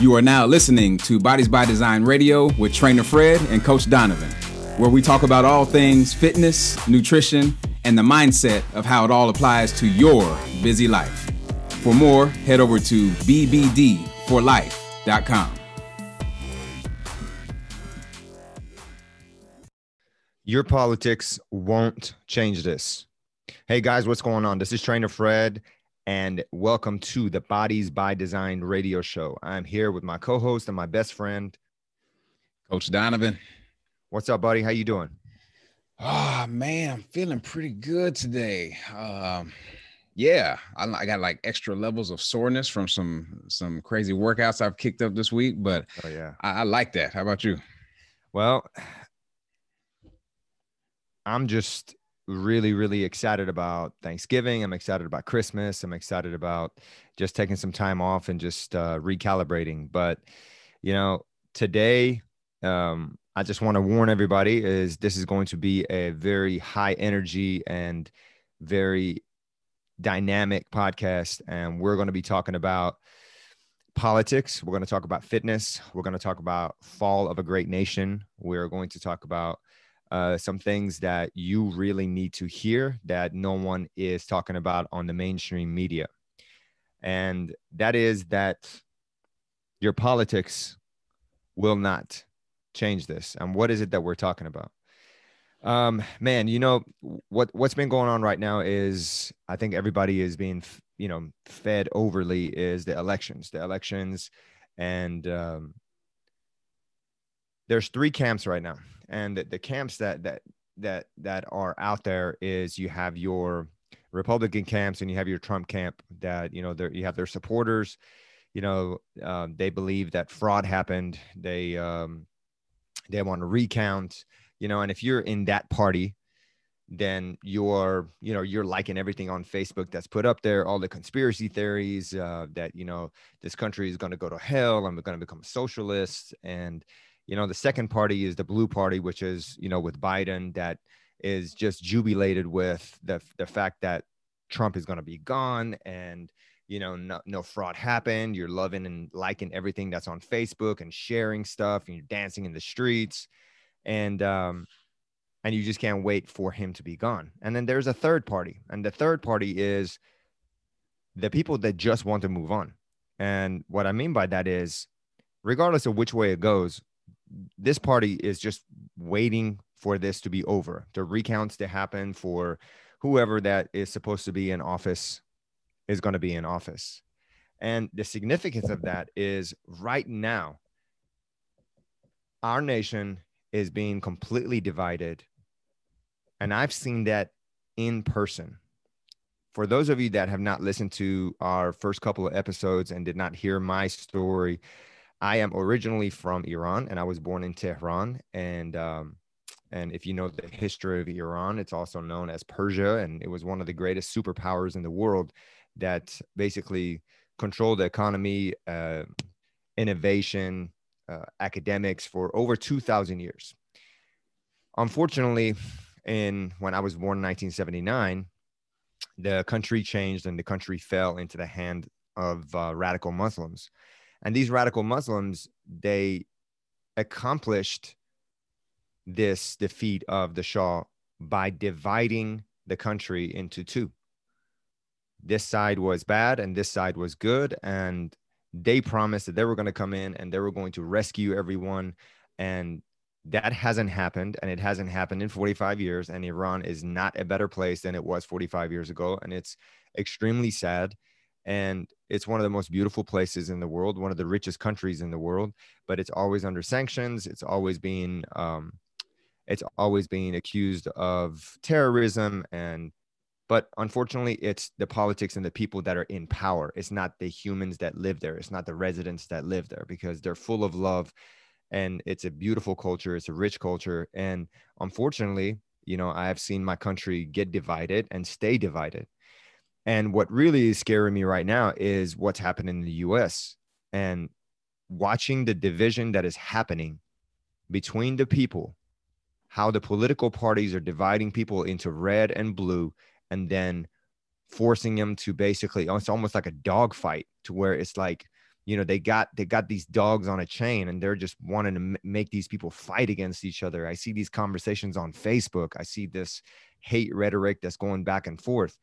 You are now listening to Bodies by Design Radio with Trainer Fred and Coach Donovan, where we talk about all things fitness, nutrition, and the mindset of how it all applies to your busy life. For more, head over to bbdforlife.com. Your politics won't change this. Hey guys, what's going on? This is Trainer Fred and welcome to the Bodies by Design radio show. I'm here with my co-host and my best friend, Coach Donovan. What's up, buddy? How you doing? Oh man, I'm feeling pretty good today. Um, yeah, I, I, got like extra levels of soreness from some some crazy workouts I've kicked up this week, but oh yeah, I, I like that. How about you? Well, I'm just really really excited about thanksgiving. I'm excited about christmas. I'm excited about just taking some time off and just uh, recalibrating. But you know today um, i just want to warn everybody is this is going to be a very high energy and very dynamic podcast. And we're going to be talking about politics. We're going to talk about fitness. We're going to talk about fall of a great nation. We're going to talk about uh, some things that you really need to hear that no one is talking about on the mainstream media. And that is that your politics will not change this. And what is it that we're talking about? Um, man, you know what what's been going on right now is I think everybody is being you know fed overly is the elections, the elections, and um, there's three camps right now. And the, the camps that that that that are out there is you have your republican camps and you have your trump camp that you know you have their supporters. You know um, they believe that fraud happened. They um, they want to recount you know and if you're in that party then you're you know you're liking everything on facebook that's put up there all the conspiracy theories uh, that you know this country is going to go to hell we're going to become a socialist. And you know, the second party is the blue party, which is, you know, with Biden that is just jubilated with the, the fact that Trump is going to be gone and, you know, no, no fraud happened. You're loving and liking everything that's on Facebook and sharing stuff and you're dancing in the streets. And, um, and you just can't wait for him to be gone. And then there's a third party. And the third party is the people that just want to move on. And what I mean by that is, regardless of which way it goes, this party is just waiting for this to be over, the recounts to happen for whoever that is supposed to be in office is going to be in office. And the significance of that is right now, our nation is being completely divided. And I've seen that in person. For those of you that have not listened to our first couple of episodes and did not hear my story, I am originally from Iran and I was born in Tehran. And um, and if you know the history of Iran, it's also known as Persia, and it was one of the greatest superpowers in the world that basically controlled the economy, uh, innovation, uh, academics for over 2,000 years. Unfortunately, in when I was born in 1979, the country changed and the country fell into the hand of uh, radical Muslims and these radical Muslims, they accomplished this defeat of the Shah by dividing the country into two. This side was bad and this side was good. And they promised that they were going to come in and they were going to rescue everyone. And that hasn't happened. And it hasn't happened in 45 years. And Iran is not a better place than it was 45 years ago. And it's extremely sad and it's one of the most beautiful places in the world one of the richest countries in the world but it's always under sanctions. It's always being um, it's always being accused of terrorism and but unfortunately it's the politics and the people that are in power. It's not the humans that live there. It's not the residents that live there because they're full of love and it's a beautiful culture. It's a rich culture. And unfortunately you know i have seen my country get divided and stay divided and what really is scaring me right now is what's happening in the US and watching the division that is happening between the people, how the political parties are dividing people into red and blue, and then forcing them to basically, it's almost like a dog fight to where it's like you know they got they got these dogs on a chain and they're just wanting to m- make these people fight against each other. I see these conversations on facebook. I see this hate rhetoric that's going back and forth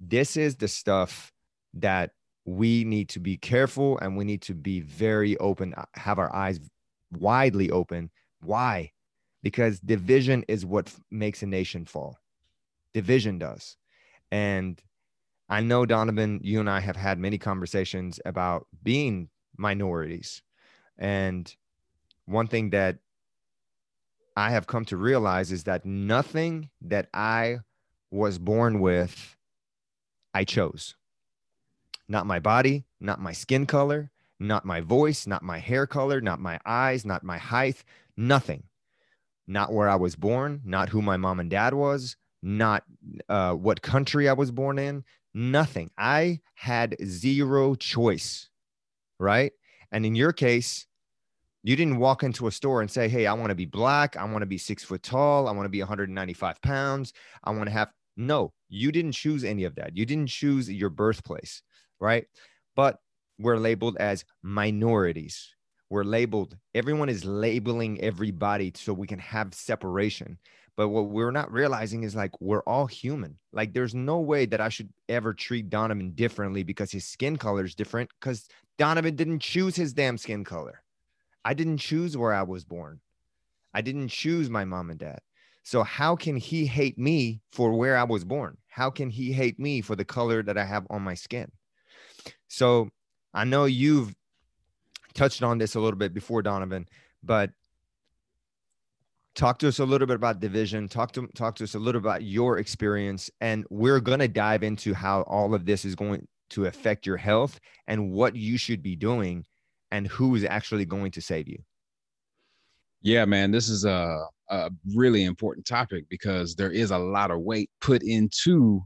this is the stuff that we need to be careful and we need to be very open have our eyes widely open. Why? Because division is what makes a nation fall. Division does. And I know, Donovan, you and I have had many conversations about being minorities. And one thing that I have come to realize is that nothing that I was born with, I chose. Not my body, not my skin color, not my voice, not my hair color, not my eyes, not my height, nothing. Not where I was born, not who my mom and dad was, not uh, what country I was born in, nothing. I had zero choice, right? And in your case, you didn't walk into a store and say, Hey, I want to be black. I want to be six foot tall. I want to be 195 pounds. I want to have. No, you didn't choose any of that. You didn't choose your birthplace, right? But we're labeled as minorities. We're labeled, everyone is labeling everybody so we can have separation. But what we're not realizing is like we're all human. Like there's no way that I should ever treat Donovan differently because his skin color is different because Donovan didn't choose his damn skin color. I didn't choose where I was born. I didn't choose my mom and dad. So how can he hate me for where I was born? How can he hate me for the color that I have on my skin? So I know you've touched on this a little bit before Donovan, but talk to us a little bit about division talk to talk to us a little about your experience and we're going to dive into how all of this is going to affect your health and what you should be doing and who is actually going to save you yeah man this is a, a really important topic because there is a lot of weight put into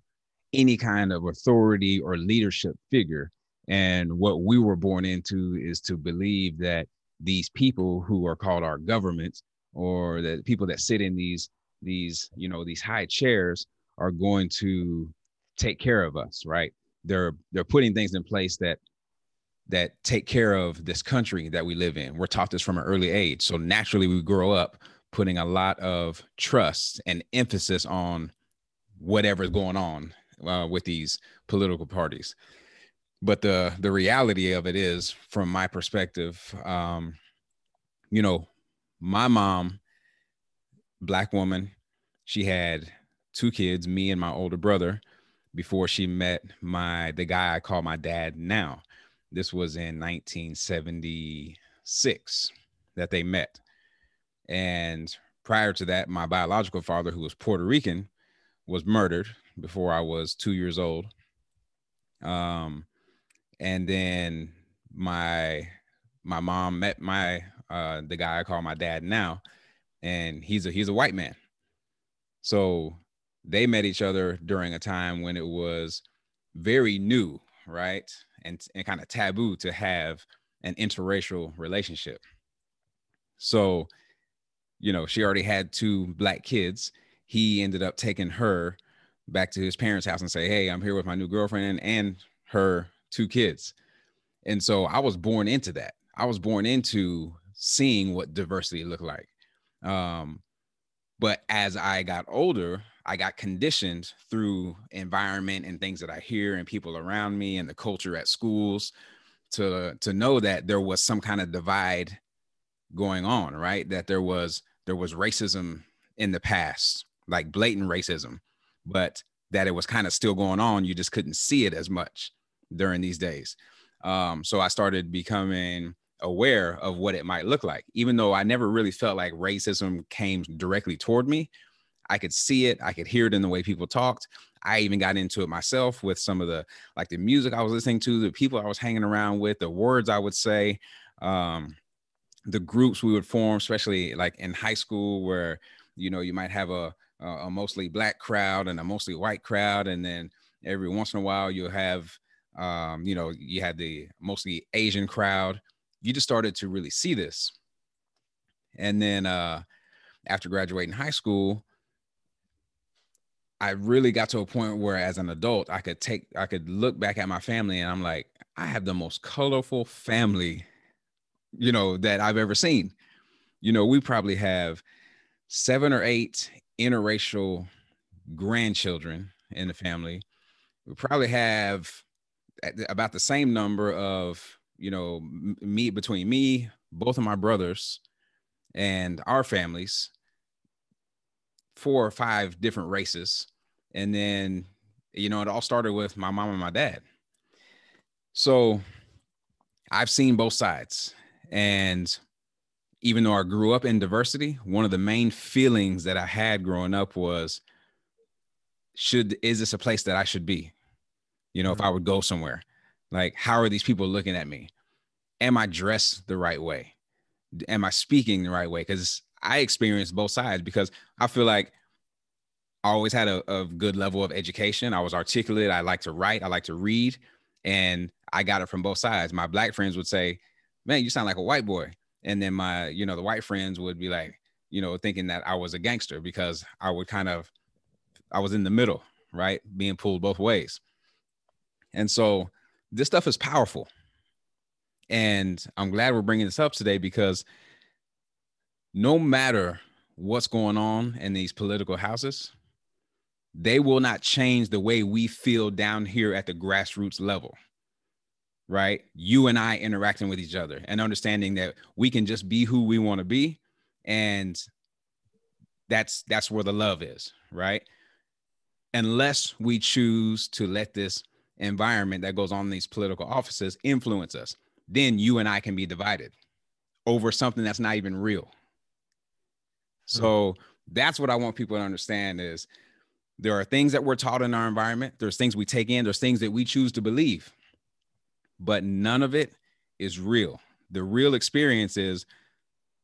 any kind of authority or leadership figure. And what we were born into is to believe that these people who are called our governments or the people that sit in these these you know these high chairs are going to take care of us right? They're they're putting things in place that that take care of this country that we live in. We're taught this from an early age. So naturally we grow up putting a lot of trust and emphasis on whatever's going on uh, with these political parties but the the reality of it is from my perspective um you know my mom, black woman, she had two kids, me and my older brother, before she met my the guy I call my dad now. This was in 1976 that they met. And prior to that, my biological father, who was Puerto Rican, was murdered before I was two years old. Um, and then my my mom met my uh, the guy I call my dad now, and he's a he's a white man. So they met each other during a time when it was very new, right, and and kind of taboo to have an interracial relationship. So, you know, she already had two black kids. He ended up taking her back to his parents' house and say, "Hey, I'm here with my new girlfriend and her two kids." And so I was born into that. I was born into seeing what diversity looked like. Um, but as I got older, I got conditioned through environment and things that I hear and people around me and the culture at schools to to know that there was some kind of divide going on, right? That there was there was racism in the past, like blatant racism, but that it was kind of still going on. You just couldn't see it as much during these days. Um, so I started becoming aware of what it might look like. Even though I never really felt like racism came directly toward me, I could see it, I could hear it in the way people talked. I even got into it myself with some of the like the music I was listening to, the people I was hanging around with, the words I would say, um, the groups we would form, especially like in high school where you know you might have a a mostly black crowd and a mostly white crowd, and then every once in a while you'll have um, you know you had the mostly Asian crowd you just started to really see this. And then uh, after graduating high school, I really got to a point where as an adult, I could take, I could look back at my family and I'm like, I have the most colorful family, you know, that I've ever seen. You know, we probably have seven or eight interracial grandchildren in the family. We probably have about the same number of, you know, me between me, both of my brothers, and our families, four or five different races. And then, you know, it all started with my mom and my dad. So I've seen both sides. And even though I grew up in diversity, one of the main feelings that I had growing up was should is this a place that I should be? You know, mm-hmm. if I would go somewhere, like how are these people looking at me? Am I dressed the right way? Am I speaking the right way? Because I experienced both sides because I feel like I always had a, a good level of education. I was articulate. I like to write. I like to read. And I got it from both sides. My black friends would say, man, you sound like a white boy. And then my, you know, the white friends would be like, you know, thinking that I was a gangster because I would kind of I was in the middle, right? Being pulled both ways. And so this stuff is powerful. And I'm glad we're bringing this up today because no matter what's going on in these political houses, they will not change the way we feel down here at the grassroots level. Right? You and I interacting with each other and understanding that we can just be who we want to be. And that's that's where the love is, right? unless we choose to let this environment that goes on in these political offices influence us, then you and I can be divided over something that's not even real. So mm-hmm. that's what I want people to understand is there are things that we're taught in our environment, there's things we take in, there's things that we choose to believe. But none of it is real. The real experience is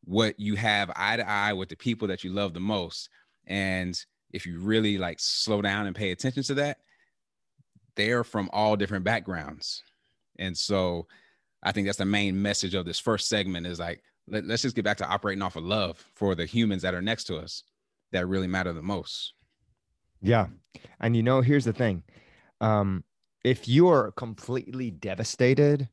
what you have eye to eye with the people that you love the most. And if you really like slow down and pay attention to that, they're from all different backgrounds. And so I think that's the main message of this first segment is like, let, us just get back to operating off of love for the humans that are next to us that really matter the most. Yeah. And you know, here's the thing. Um, if you are completely devastated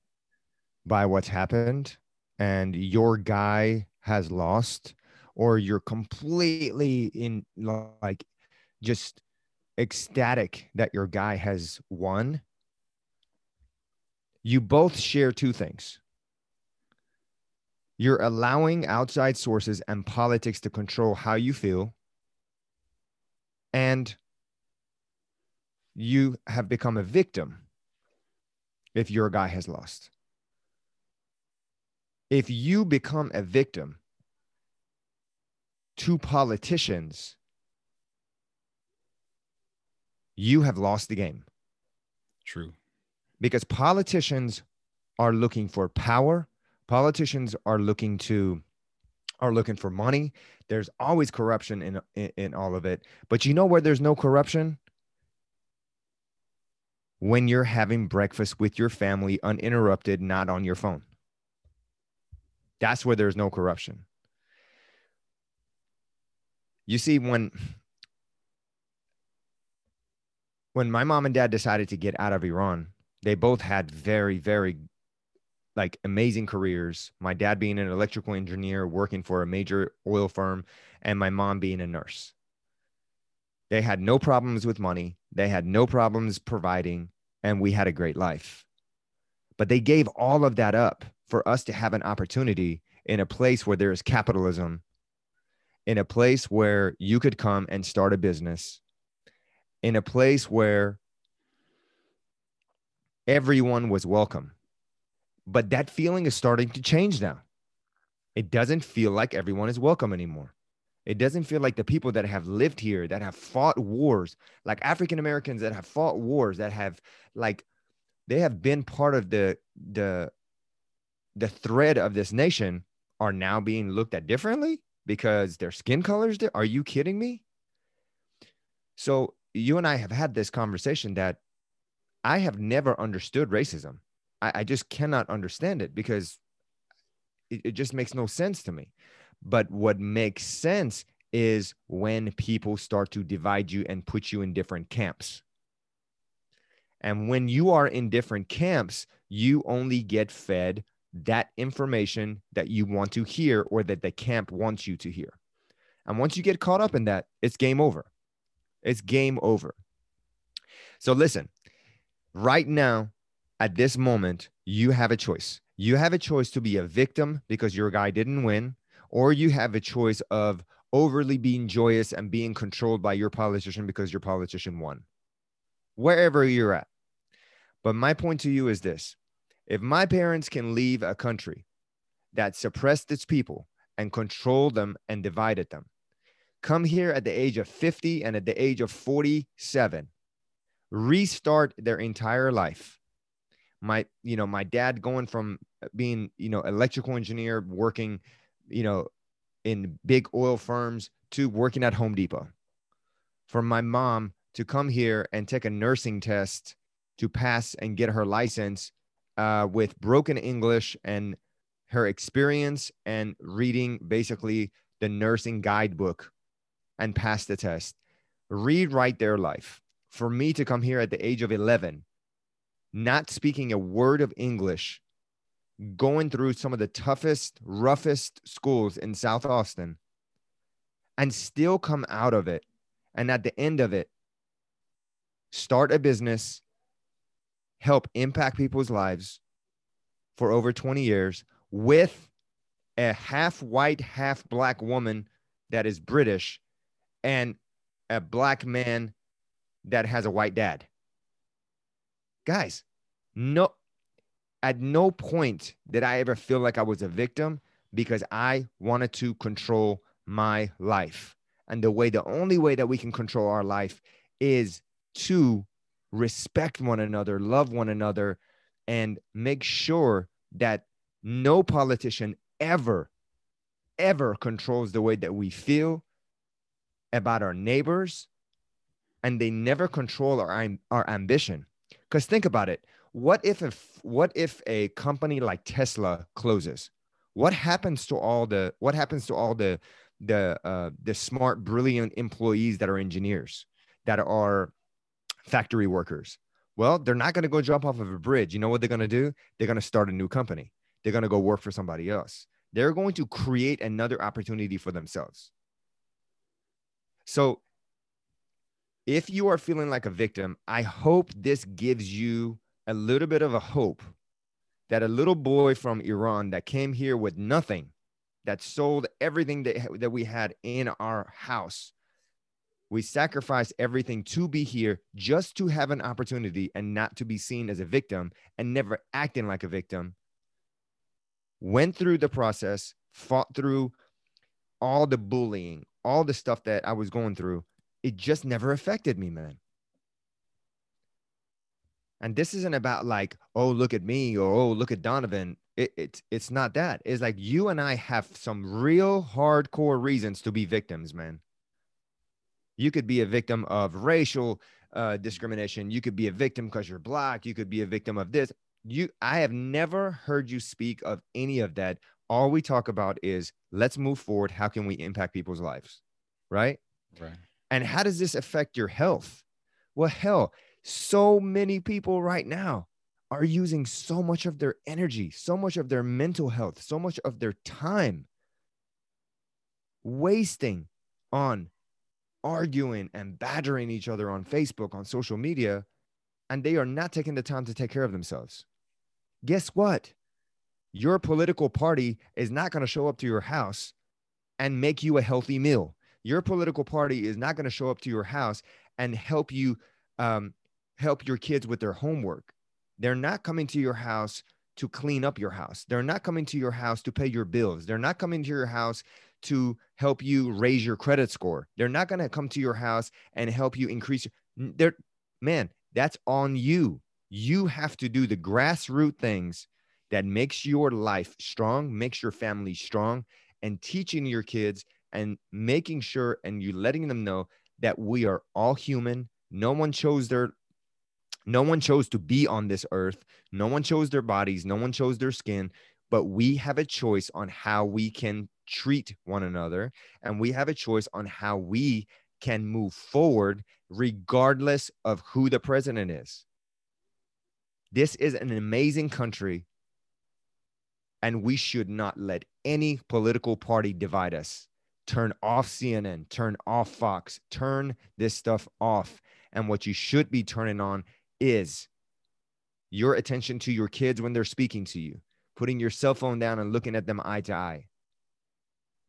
by what's happened and your guy has lost, or you're completely in like just ecstatic that your guy has won, you both share two things. You're allowing outside sources and politics to control how you feel. And you have become a victim if your guy has lost. If you become a victim, to politicians, you have lost the game. True. Because politicians are looking for power. Politicians are looking to are looking for money. There's always corruption in, in, in all of it. But you know where there's no corruption? When you're having breakfast with your family uninterrupted, not on your phone. That's where there's no corruption. You see, when when my mom and dad decided to get out of Iran, they both had very, very like amazing careers. My dad being an electrical engineer working for a major oil firm, and my mom being a nurse. They had no problems with money, they had no problems providing, and we had a great life. But they gave all of that up for us to have an opportunity in a place where there is capitalism in a place where you could come and start a business, in a place where everyone was welcome. But that feeling is starting to change now. It doesn't feel like everyone is welcome anymore. It doesn't feel like the people that have lived here, that have fought wars, like African Americans that have fought wars, that have like they have been part of the the the thread of this nation are now being looked at differently because their skin colors are you kidding me? So you and i have had this conversation that i have never understood racism. I, I just cannot understand it because it, it just makes no sense to me but what makes sense is when people start to divide you and put you in different camps. And when you are in different camps, you only get fed that information that you want to hear or that the camp wants you to hear. And once you get caught up in that, it's game over. It's game over. So listen, right now, at this moment, you have a choice. You have a choice to be a victim because your guy didn't win, or you have a choice of overly being joyous and being controlled by your politician because your politician won, wherever you're at. But my point to you is this if my parents can leave a country that suppressed its people and controlled them and divided them, come here at the age of 50 and at the age of 47, restart their entire life. My, you know, my dad going from being, you know, electrical engineer, working, you know, in big oil firms to working at Home Depot. For my mom to come here and take a nursing test to pass and get her license uh, with broken English and her experience and reading basically the nursing guidebook and pass the test, rewrite their life. For me to come here at the age of 11, not speaking a word of English, going through some of the toughest, roughest schools in South Austin, and still come out of it. And at the end of it, start a business, help impact people's lives for over 20 years with a half white, half black woman that is British and a black man that has a white dad. Guys, no, at no point did I ever feel like I was a victim because I wanted to control my life. And the way, the only way that we can control our life is to respect one another, love one another, and make sure that no politician ever, ever controls the way that we feel about our neighbors, and they never control our, our ambition. Because think about it. What if, if what if a company like Tesla closes? What happens to all the what happens to all the the uh, the smart, brilliant employees that are engineers, that are factory workers. Well, they're not going to go jump off of a bridge. You know what they're going to do? They're going to start a new company. They're going to go work for somebody else. They're going to create another opportunity for themselves. So, if you are feeling like a victim, I hope this gives you a little bit of a hope that a little boy from Iran that came here with nothing, that sold everything that, that we had in our house, we sacrificed everything to be here just to have an opportunity and not to be seen as a victim and never acting like a victim. Went through the process, fought through all the bullying, all the stuff that I was going through. It just never affected me, man. And this isn't about like, oh, look at me or oh, look at Donovan. It, it, it's not that. It's like you and I have some real hardcore reasons to be victims, man. You could be a victim of racial uh, discrimination. You could be a victim because you're black. You could be a victim of this. You, I have never heard you speak of any of that. All we talk about is let's move forward. How can we impact people's lives? Right. Right. And how does this affect your health? Well, hell, so many people right now are using so much of their energy, so much of their mental health, so much of their time wasting on arguing and battering each other on Facebook, on social media, and they are not taking the time to take care of themselves. Guess what? Your political party is not going to show up to your house and make you a healthy meal. Your political party is not going to show up to your house and help you um, help your kids with their homework. They're not coming to your house to clean up your house. They're not coming to your house to pay your bills. They're not coming to your house to help you raise your credit score. They're not going to come to your house and help you increase they're man, that's on you. You have to do the grassroots things that makes your life strong, makes your family strong and teaching your kids and making sure and you letting them know that we are all human. No one chose their no one chose to be on this earth. No one chose their bodies. No one chose their skin. but we have a choice on how we can treat one another and we have a choice on how we can move forward regardless of who the president is. This is an amazing country, and we should not let any political party divide us. Turn off CNN, turn off Fox, turn this stuff off. And what you should be turning on is your attention to your kids when they're speaking to you, putting your cell phone down and looking at them eye to eye,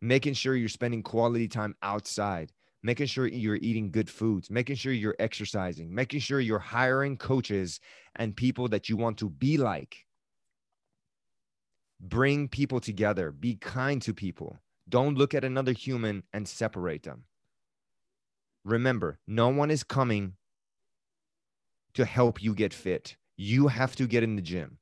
making sure you're spending quality time outside, making sure you're eating good foods, making sure you're exercising, making sure you're hiring coaches and people that you want to be like. Bring people together, be kind to people. Don't look at another human and separate them. Remember, no one is coming to help you get fit. You have to get in the gym.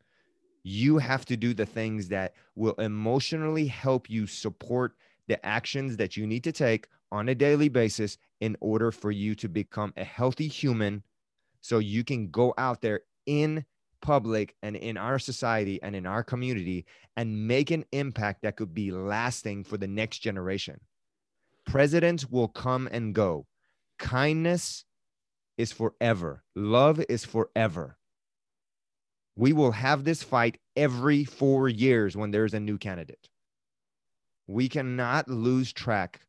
You have to do the things that will emotionally help you support the actions that you need to take on a daily basis in order for you to become a healthy human so you can go out there in public and in our society and in our community and make an impact that could be lasting for the next generation. Presidents will come and go. Kindness is forever, love is forever. We will have this fight every four years when there's a new candidate. We cannot lose track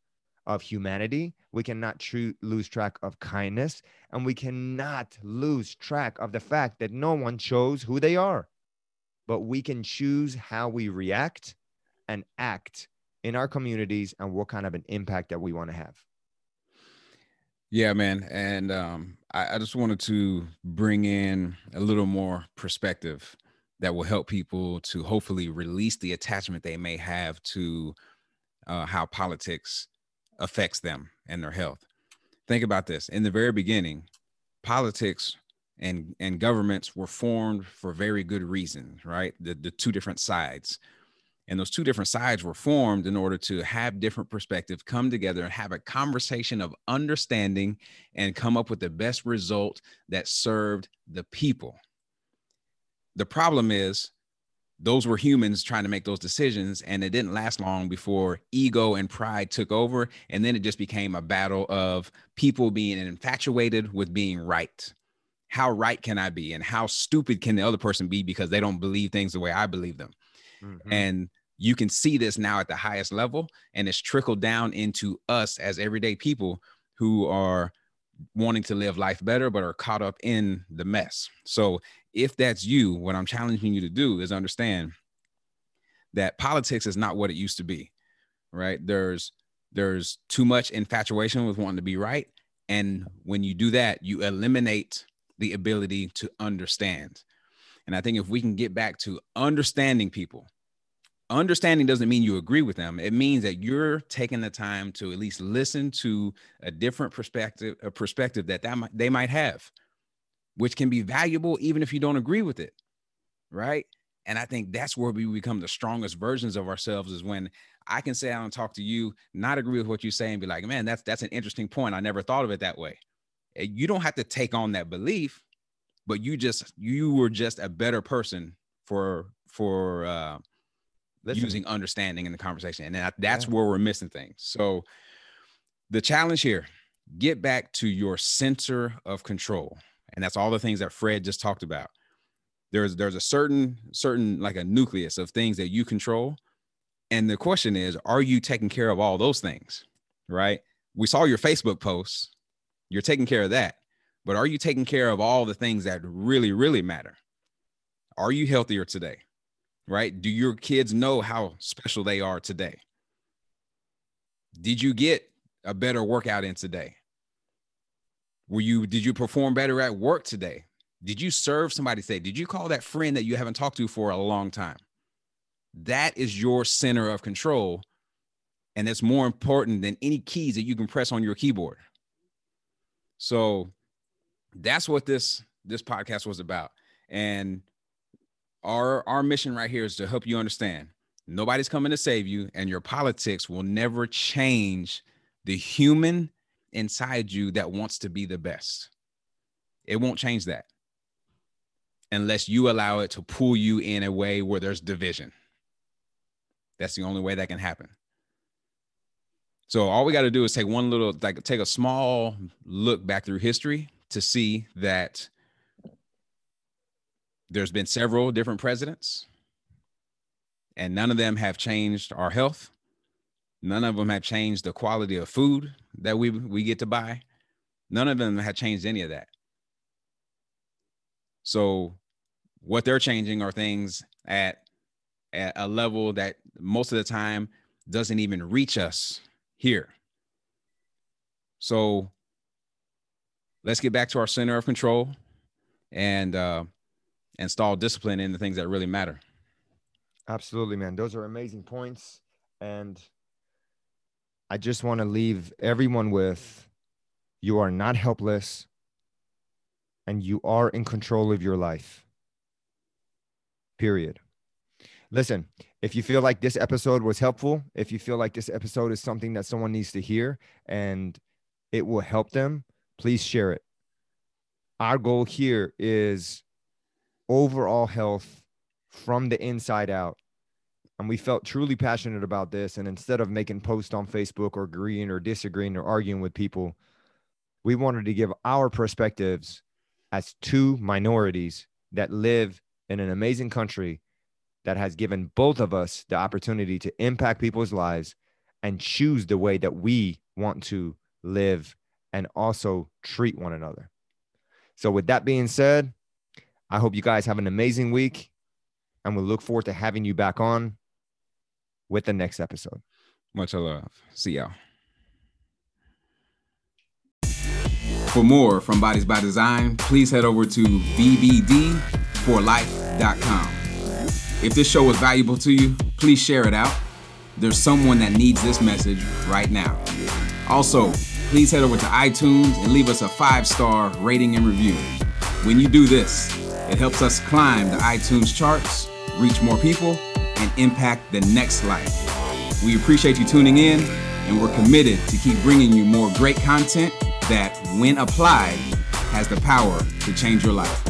of humanity. We cannot tr- lose track of kindness. And we cannot lose track of the fact that no one chose who they are. But we can choose how we react and act in our communities and what kind of an impact that we want to have. Yeah, man. And um, I, I just wanted to bring in a little more perspective that will help people to hopefully release the attachment they may have to uh, how politics affects them and their health. Think about this. In the very beginning, politics and and governments were formed for very good reasons, right? The the two different sides. And those two different sides were formed in order to have different perspectives come together and have a conversation of understanding and come up with the best result that served the people. The problem is those were humans trying to make those decisions and it didn't last long before ego and pride took over and then it just became a battle of people being infatuated with being right how right can i be and how stupid can the other person be because they don't believe things the way i believe them mm-hmm. and you can see this now at the highest level and it's trickled down into us as everyday people who are wanting to live life better but are caught up in the mess so if that's you, what I'm challenging you to do is understand that politics is not what it used to be, right? There's there's too much infatuation with wanting to be right, and when you do that, you eliminate the ability to understand. And I think if we can get back to understanding people, understanding doesn't mean you agree with them. It means that you're taking the time to at least listen to a different perspective, a perspective that, that might, they might have which can be valuable even if you don't agree with it. Right. And I think that's where we become the strongest versions of ourselves is when I can sit down and talk to you, not agree with what you say, and be like, man, that's that's an interesting point. I never thought of it that way. You don't have to take on that belief, but you just you were just a better person for for uh using understanding in the conversation. And that, that's yeah. where we're missing things. So the challenge here, get back to your center of control and that's all the things that Fred just talked about. There's there's a certain certain like a nucleus of things that you control, and the question is, are you taking care of all those things? Right? We saw your Facebook posts. You're taking care of that, but are you taking care of all the things that really really matter? Are you healthier today? Right? Do your kids know how special they are today? Did you get a better workout in today? Were you did you perform better at work today? Did you serve somebody today? Did you call that friend that you haven't talked to for a long time? That is your center of control. And it's more important than any keys that you can press on your keyboard. So that's what this this podcast was about. And our our mission right here is to help you understand nobody's coming to save you and your politics will never change the human inside you that wants to be the best. It won't change that unless you allow it to pull you in a way where there's division. That's the only way that can happen. So all we got to do is take one little, like, take a small look back through history to see that there's been several different presidents, and none of them have changed our health. None of them have changed the quality of food that we we get to buy. None of them have changed any of that. So what they're changing are things at, at a level that most of the time doesn't even reach us here. So let's get back to our center of control and uh, install discipline in the things that really matter. Absolutely, man. Those are amazing points. And I just want to leave everyone with you are not helpless and you are in control of your life. Period. Listen, if you feel like this episode was helpful, if you feel like this episode is something that someone needs to hear and it will help them, please share it. Our goal here is overall health from the inside out. And we felt truly passionate about this. And instead of making posts on Facebook or agreeing or disagreeing or arguing with people, we wanted to give our perspectives as two minorities that live in an amazing country that has given both of us the opportunity to impact people's lives and choose the way that we want to live and also treat one another. So, with that being said, I hope you guys have an amazing week and we look forward to having you back on with the next episode. Much love. See y'all. For more from Bodies by Design, please head over to bbd4life.com. If this show was valuable to you, please share it out. There's someone that needs this message right now. Also, please head over to iTunes and leave us a five star rating and review. When you do this, it helps us climb the iTunes charts, reach more people, and impact the next life. We appreciate you tuning in, and we're committed to keep bringing you more great content that, when applied, has the power to change your life.